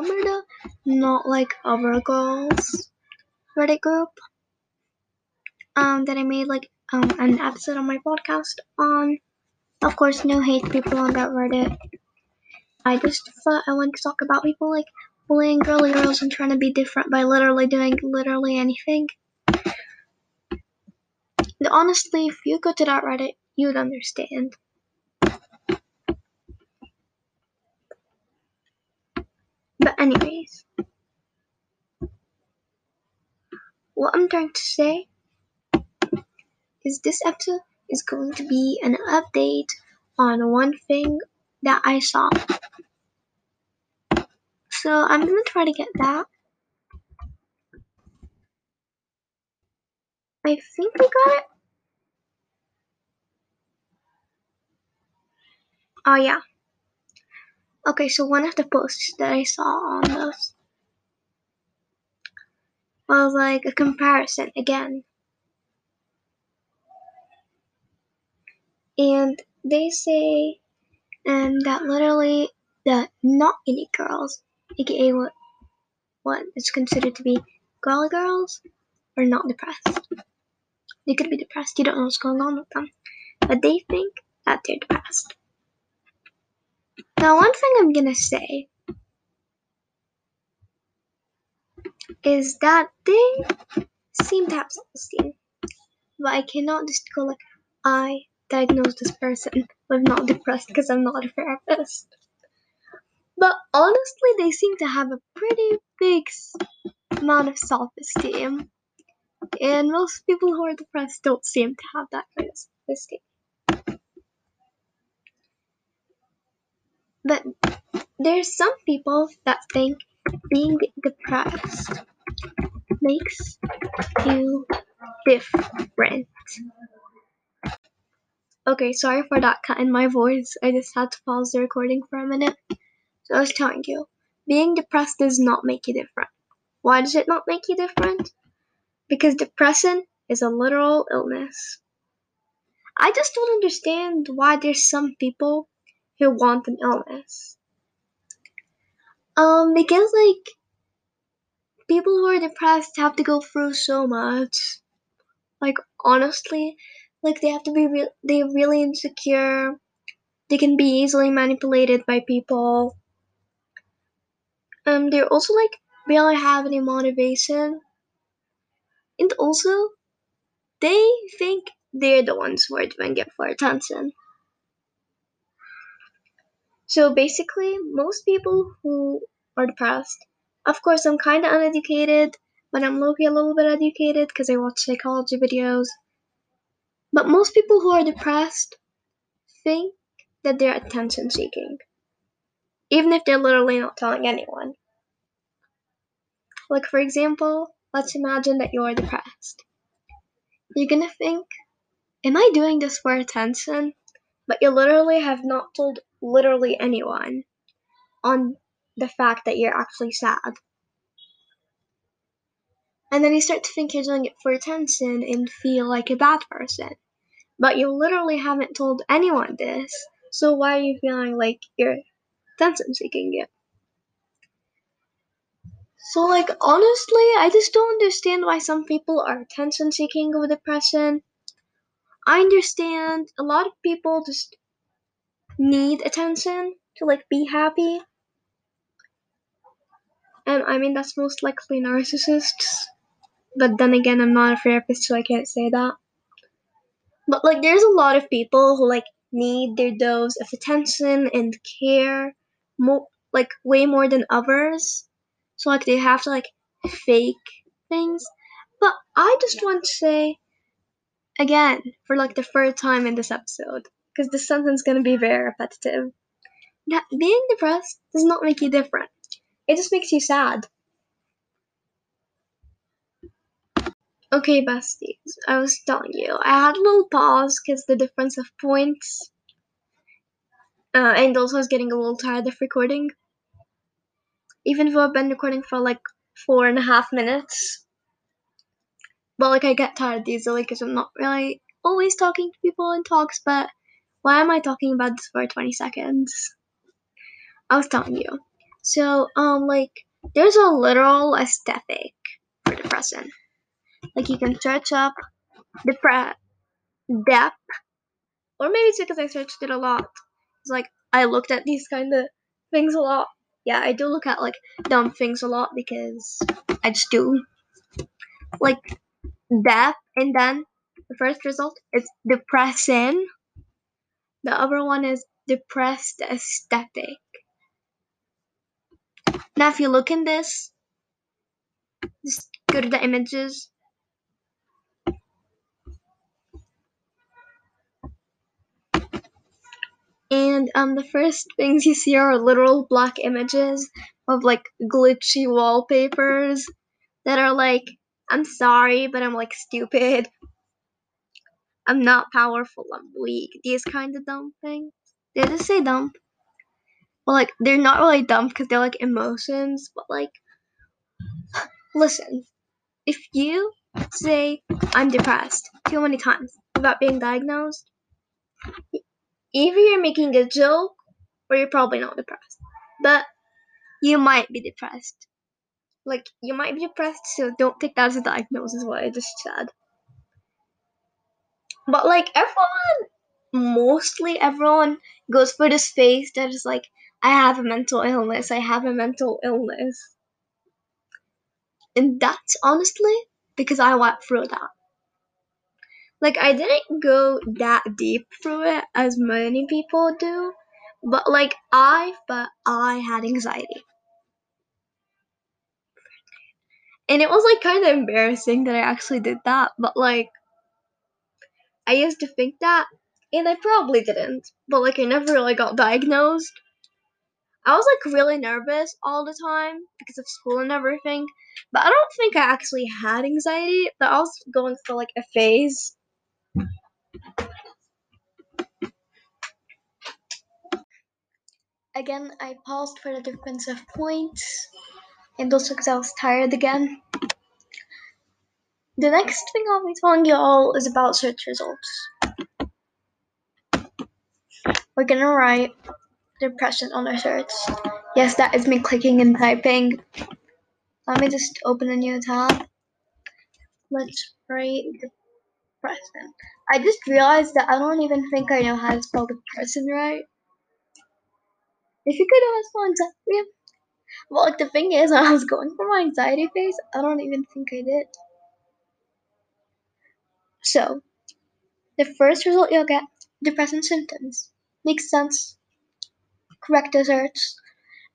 remember not like other girls Reddit group um that I made like um an episode on my podcast on. Of course, no hate people on that Reddit. I just thought I wanted to talk about people like bullying girly girls and trying to be different by literally doing literally anything. And honestly, if you go to that Reddit, you'd understand. Anyways, what I'm trying to say is this episode is going to be an update on one thing that I saw. So I'm gonna try to get that. I think we got it. Oh yeah. Okay, so one of the posts that I saw on this was like a comparison again. And they say um, that literally the not any girls, aka what what is considered to be girly girls, are not depressed. They could be depressed, you don't know what's going on with them. But they think that they're depressed. Now, one thing I'm gonna say is that they seem to have self esteem, but I cannot just go like, I diagnose this person with not depressed because I'm not a therapist. But honestly, they seem to have a pretty big amount of self esteem. And most people who are depressed don't seem to have that kind of self But there's some people that think being depressed makes you different. Okay, sorry for that cut in my voice. I just had to pause the recording for a minute. So I was telling you, being depressed does not make you different. Why does it not make you different? Because depression is a literal illness. I just don't understand why there's some people who want an illness. Um, because like people who are depressed have to go through so much. Like honestly, like they have to be re- they're really insecure. They can be easily manipulated by people. Um, they're also like barely have any motivation. And also, they think they're the ones who are doing it for attention. So basically, most people who are depressed, of course, I'm kind of uneducated, but I'm low a little bit educated because I watch psychology videos. But most people who are depressed think that they're attention seeking, even if they're literally not telling anyone. Like, for example, let's imagine that you're depressed. You're gonna think, Am I doing this for attention? But you literally have not told literally anyone on the fact that you're actually sad. And then you start to think you're doing it for attention and feel like a bad person. But you literally haven't told anyone this, so why are you feeling like you're attention seeking it? So, like, honestly, I just don't understand why some people are attention seeking with depression. I understand a lot of people just need attention to like be happy. And I mean that's most likely narcissists. But then again, I'm not a therapist, so I can't say that. But like there's a lot of people who like need their dose of attention and care more like way more than others. So like they have to like fake things. But I just want to say again for like the third time in this episode because this sentence is going to be very repetitive. That being depressed does not make you different. It just makes you sad. Okay, besties, I was telling you, I had a little pause because the difference of points, uh, and also I was getting a little tired of recording. Even though I've been recording for like four and a half minutes, but like I get tired easily because I'm not really always talking to people in talks, but why am I talking about this for 20 seconds? I was telling you, So, um, like, there's a literal aesthetic for depression. Like, you can search up depre- depth, or maybe it's because I searched it a lot. It's like, I looked at these kind of things a lot. Yeah, I do look at, like, dumb things a lot because I just do. Like, depth, and then the first result is depressing. The other one is depressed aesthetic. Now, if you look in this, just go to the images. And um, the first things you see are literal black images of like glitchy wallpapers that are like, I'm sorry, but I'm like stupid. I'm not powerful, I'm weak. These kind of dumb things. They just say dumb. Well, like, they're not really dumb because they're like emotions, but like, listen, if you say, I'm depressed too many times without being diagnosed, either you're making a joke or you're probably not depressed. But you might be depressed. Like, you might be depressed, so don't take that as a diagnosis, what I just said. But, like, everyone, mostly everyone goes for this phase that is like, I have a mental illness, I have a mental illness. And that's honestly because I went through that. Like, I didn't go that deep through it as many people do, but like, I, but I had anxiety. And it was like kind of embarrassing that I actually did that, but like, I used to think that, and I probably didn't, but like, I never really got diagnosed. I was like really nervous all the time because of school and everything, but I don't think I actually had anxiety, but I was going through like a phase. Again, I paused for the difference of points, and also because I was tired again. The next thing I'll be telling you all is about search results. We're gonna write depression on our search. Yes, that is me clicking and typing. Let me just open a new tab. Let's write depression. I just realized that I don't even think I know how to spell depression right. If you could to spell anxiety, well, the thing is, when I was going for my anxiety phase, I don't even think I did. So, the first result you'll get depression symptoms. Makes sense. Correct search.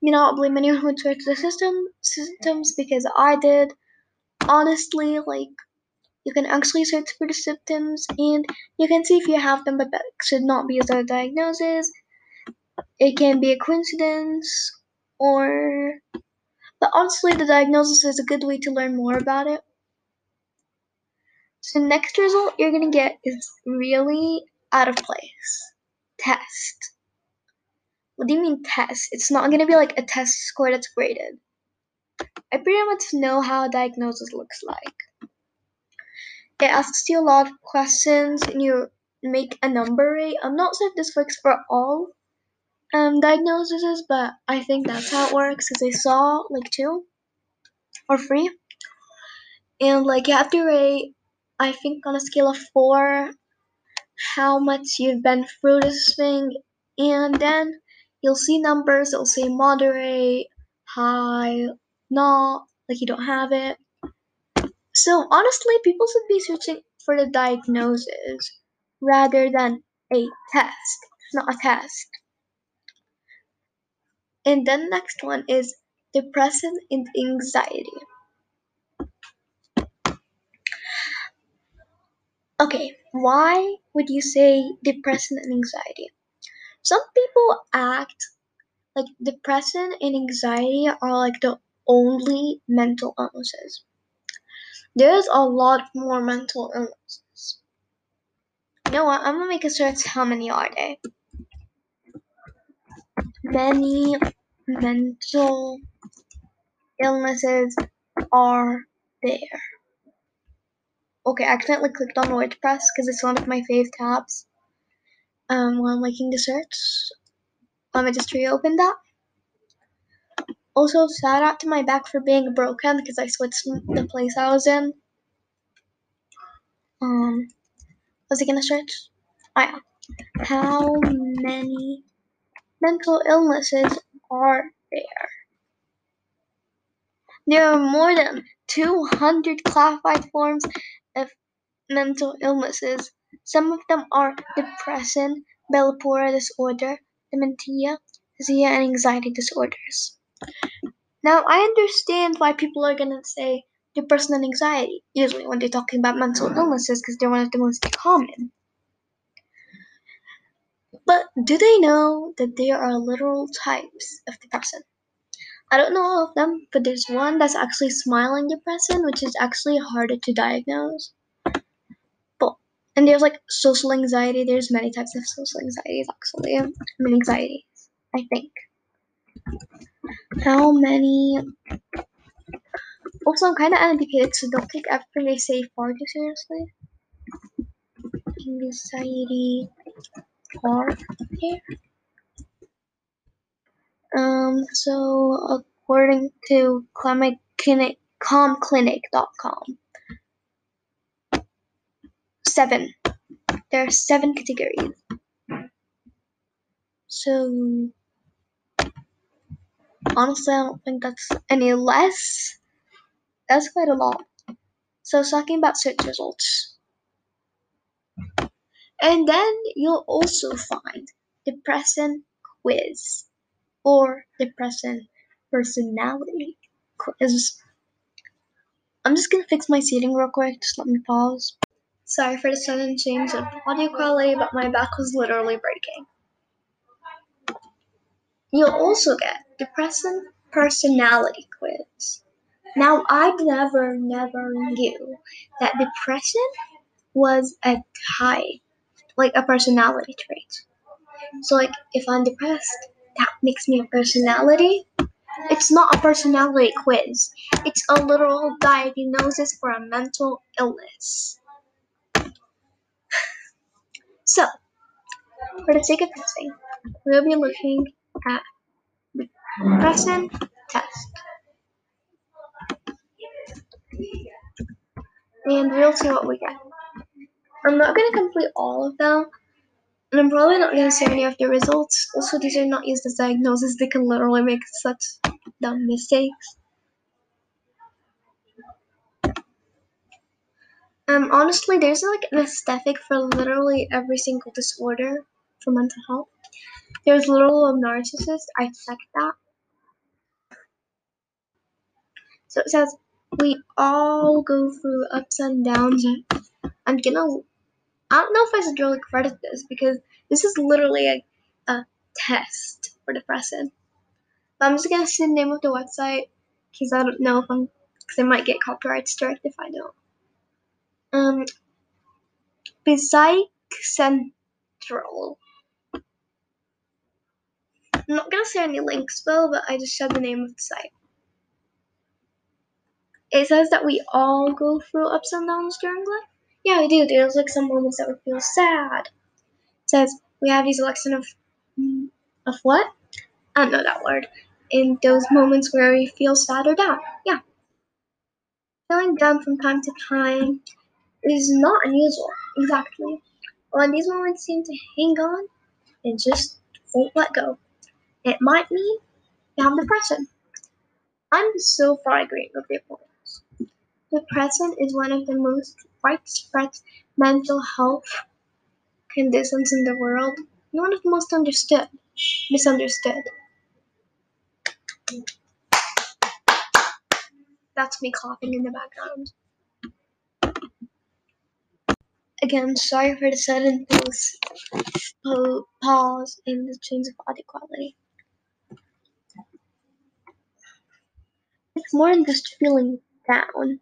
You know, blame anyone who searched the system symptoms because I did. Honestly, like you can actually search for the symptoms and you can see if you have them, but that should not be as a diagnosis. It can be a coincidence or but honestly the diagnosis is a good way to learn more about it. So next result you're gonna get is really out of place. Test. What do you mean test? It's not gonna be like a test score that's graded. I pretty much know how a diagnosis looks like. It asks you a lot of questions and you make a number rate. I'm not sure if this works for all um, diagnoses, but I think that's how it works because I saw like two or three. And like you have to rate, I think on a scale of four, how much you've been through this thing, and then you'll see numbers. It'll say moderate, high, not, like you don't have it. So honestly, people should be searching for the diagnosis rather than a test. It's not a test. And then next one is depression and anxiety. Okay, why would you say depression and anxiety? Some people act like depression and anxiety are like the only mental illnesses. There's a lot more mental illnesses. You know what? I'm gonna make a search. How many are there. Many mental illnesses are there. Okay, I accidentally clicked on WordPress because it's one of my fave tabs. Um, while I'm making the search, let me just reopen that. Also, shout out to my back for being broken because I switched the place I was in. Um, was he gonna search? Oh yeah. How many mental illnesses are there? There are more than 200 classified forms of mental illnesses. Some of them are depression, bipolar disorder, dementia, dysphagia, and anxiety disorders. Now, I understand why people are gonna say depression and anxiety, usually when they're talking about mental illnesses, because they're one of the most common. But do they know that there are literal types of depression? I don't know all of them, but there's one that's actually smiling depression, which is actually harder to diagnose. But and there's like social anxiety. There's many types of social anxieties actually. I mean anxieties, I think. How many? Also, I'm kind of uneducated, so don't take everything they say far too seriously. Anxiety are here. Um, so according to Clinic, CalmClinic.com, seven. There are seven categories. So honestly, I don't think that's any less. That's quite a lot. So talking about search results. And then you'll also find depression quiz or depression personality quiz. I'm just gonna fix my seating real quick, just let me pause. Sorry for the sudden change of audio quality, but my back was literally breaking. You'll also get depression personality quiz. Now, I never, never knew that depression was a type, like a personality trait. So, like, if I'm depressed, makes me a personality. It's not a personality quiz, it's a literal diagnosis for a mental illness. So, for the sake of testing, we'll be looking at the depression test. And we'll see what we get. I'm not going to complete all of them, and I'm probably not to say any of the results. Also, these are not used as diagnoses, they can literally make such dumb mistakes. Um, honestly, there's like an aesthetic for literally every single disorder for mental health. There's literal narcissist. I checked that. So it says we all go through ups and downs. I'm gonna. I don't know if I should really credit this because this is literally a, a test for depression. But I'm just gonna say the name of the website because I don't know if I'm because I might get copyright struck if I don't. Um, Psych Central. I'm not gonna say any links though, but I just said the name of the site. It says that we all go through ups and downs during life. Yeah, we do. There's like some moments that we feel sad. It says we have these selection of of what? I don't know that word. In those moments where we feel sad or down. Yeah. Feeling down from time to time is not unusual. Exactly. When these moments seem to hang on and just won't let go, it might mean you have depression. I'm so far agreeing with their points. Depression is one of the most widespread mental health conditions in the world, one of the most understood, misunderstood. That's me coughing in the background. Again, sorry for the sudden pause, pause in the change of audio quality. It's more than just feeling down.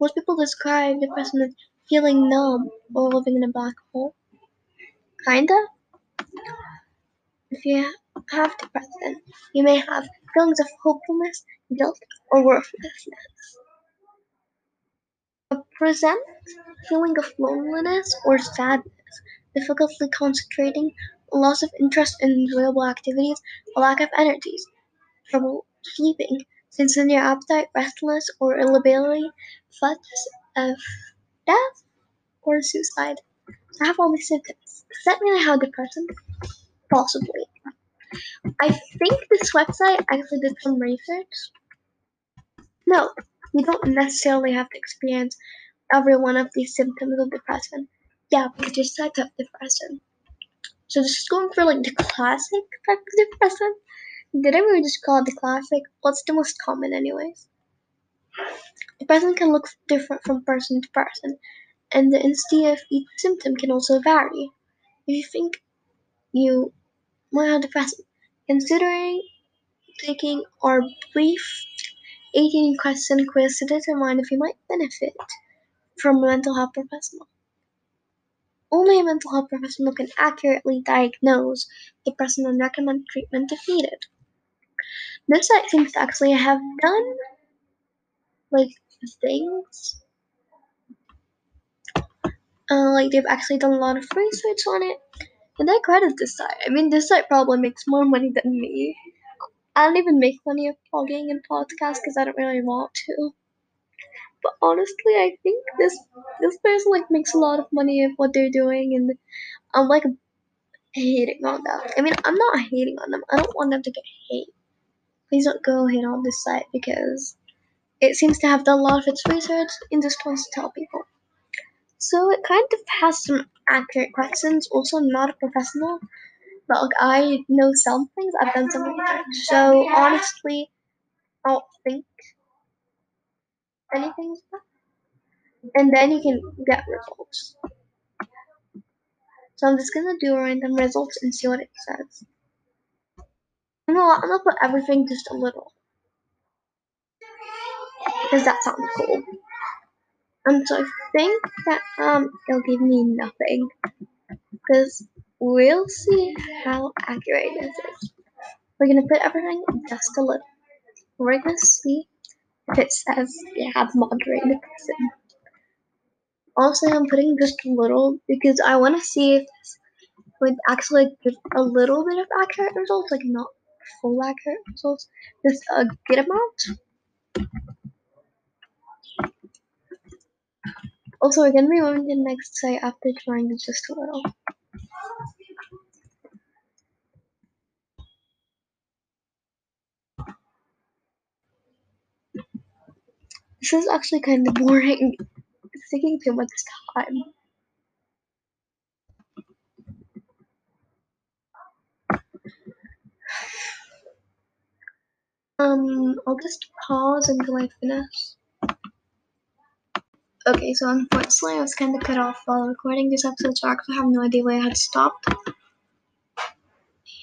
Most people describe depression as feeling numb or living in a black hole. Kinda. If you have depression, you may have feelings of hopelessness, guilt, or worthlessness. A present feeling of loneliness or sadness, difficulty concentrating, loss of interest in enjoyable activities, a lack of energies, trouble sleeping, sincere appetite, restlessness, or irritability, thoughts of death or suicide. I have all these symptoms. Does that mean I have depression? Possibly. I think this website actually did some research. No, you don't necessarily have to experience every one of these symptoms of depression. Yeah, but just type of depression. So this is going for like the classic type of depression. Did I really just call it the classic? What's the most common anyways? Depression can look different from person to person, and the intensity of each symptom can also vary. If you think you might have depression, considering taking our brief 18 question quiz to determine if you might benefit from a mental health professional. Only a mental health professional can accurately diagnose depression and recommend treatment if needed. This site seems to actually have done like things. Uh, like they've actually done a lot of research on it. And I credit this site. I mean this site probably makes more money than me. I don't even make money of blogging and podcasts because I don't really want to. But honestly, I think this this person like makes a lot of money of what they're doing, and I'm like hating on them. I mean, I'm not hating on them. I don't want them to get hate. Please don't go hate on this site because it seems to have done a lot of its research and just wants to tell people. So it kind of has some accurate questions. Also, I'm not a professional, but like I know some things. I've done some research. So honestly, I don't think anything. And then you can get results. So I'm just gonna do random results and see what it says. You know what? I'm gonna put everything just a little. Because that sounds cool. And so I think that um it'll give me nothing. Because we'll see how accurate this is. We're gonna put everything just a little. We're gonna see if it says you have moderate depression. Also, I'm putting just a little because I want to see if this would actually give a little bit of accurate results, like not full accurate results, just a good amount. Also, again, we're to the next site after trying this just a little. This is actually kind of boring. It's taking too much time. Um, I'll just pause until I finish. Okay, so unfortunately I was kind of cut off while recording this episode, so I actually have no idea where I had stopped.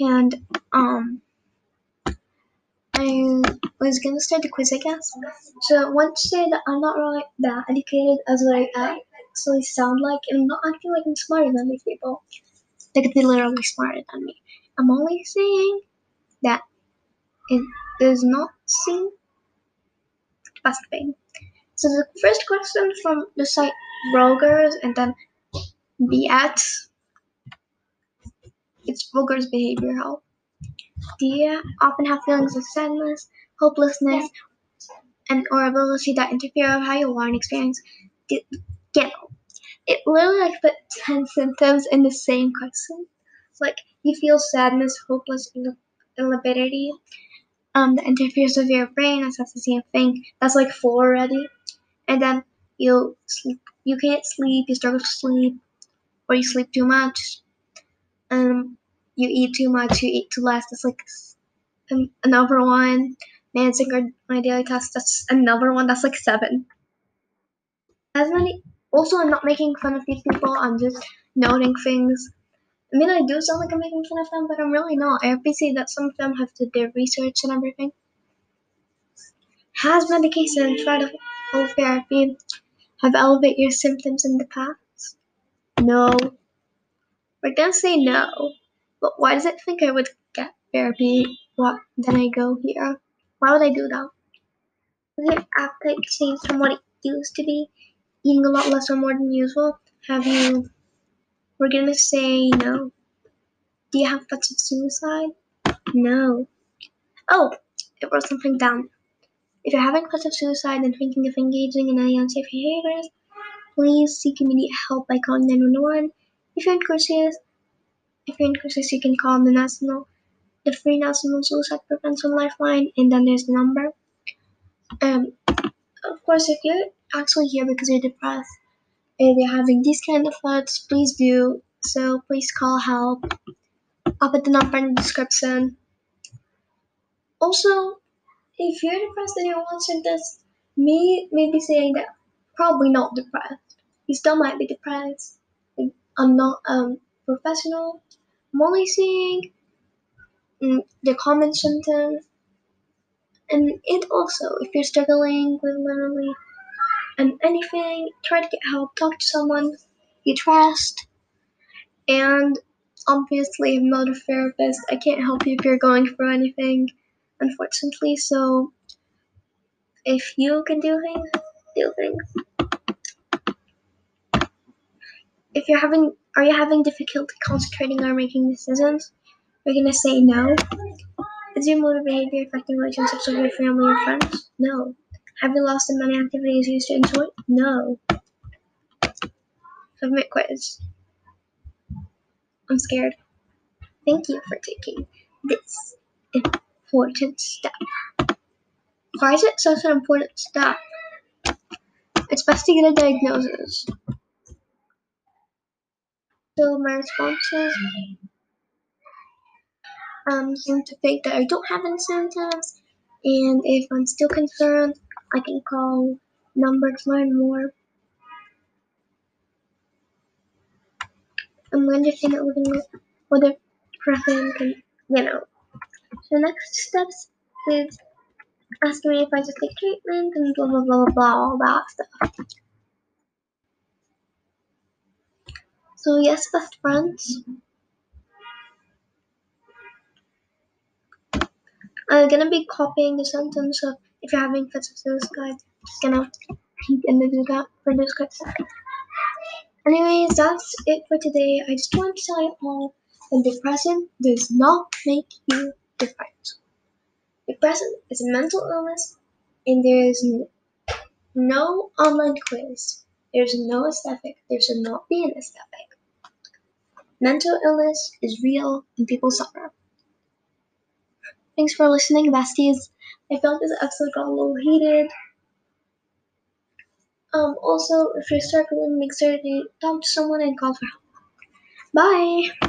And, um, I was gonna start the quiz, I guess. So I want to say that I'm not really that educated as what I actually sound like, and I'm not acting like I'm smarter than these people. Like, They could be literally smarter than me. I'm only saying that it does not seem the best thing. So the first question from the site Rogers and then BX. It's Rogers Behavior Help. Do you often have feelings of sadness, hopelessness, and or ability that interfere with how you learn experience? Get, it literally like put ten symptoms in the same question. Like you feel sadness, hopeless, inability, um, that interferes with your brain. That's the same thing. That's like four already. And then you sleep. You can't sleep. You struggle to sleep, or you sleep too much. Um, you eat too much. You eat too less. That's like um, another one. Managing my daily tasks. That's another one. That's like seven. As many. Also, I'm not making fun of these people. I'm just noting things. I mean, I do sound like I'm making fun of them, but I'm really not. I appreciate that some of them have did their research and everything. Has medication and physical therapy have elevated your symptoms in the past? No. We're gonna say no. But why does it think I would get therapy? What? Then I go here. Why would I do that? Has your appetite changed from what it used to be? Eating a lot less or more than usual? Have you we're gonna say no. Do you have thoughts of suicide? No. Oh, it wrote something down. If you're having thoughts of suicide and thinking of engaging in any unsafe behaviors, please seek immediate help by calling 911. If you're in crisis, if you're in crisis, you can call the national, the free national suicide prevention lifeline, and then there's the number. Um, of course, if you're actually here because you're depressed and you're having these kind of thoughts, please do so. Please call help. I'll put the number in the description. Also, if you're depressed and you're watching this, me maybe saying that probably not depressed. You still might be depressed. I'm not um professional. I'm only saying mm, the common symptoms. And it also, if you're struggling with literally and anything, try to get help. Talk to someone you trust. And obviously, I'm not a therapist. I can't help you if you're going through anything, unfortunately. So, if you can do things, do things. If you're having, are you having difficulty concentrating or making decisions? You're gonna say no. Is your motor behavior affecting relationships with your family or friends? No. Have you lost the many activities you used to enjoy? No. Submit quiz. I'm scared. Thank you for taking this important step. Why is it such an important step? It's best to get a diagnosis. So my responses um, seem to think that I don't have any symptoms, and if I'm still concerned, I can call number to learn more. I'm understanding that living with, with a person can, you know. So next steps is asking me if I just take treatment and blah blah blah blah blah all that stuff. So yes, best friends. I'm gonna be copying the sentence of if you're having fits of suicide, just gonna peek into the that for this. Anyways, that's it for today. I just want to tell you all that depression does not make you different. Depression is a mental illness, and there is no online quiz. There's no aesthetic. There should not be an aesthetic. Mental illness is real, and people suffer. Thanks for listening, besties. I felt this episode got a little heated. Um, also, if you're struggling, make sure to talk to someone and call for help. Bye!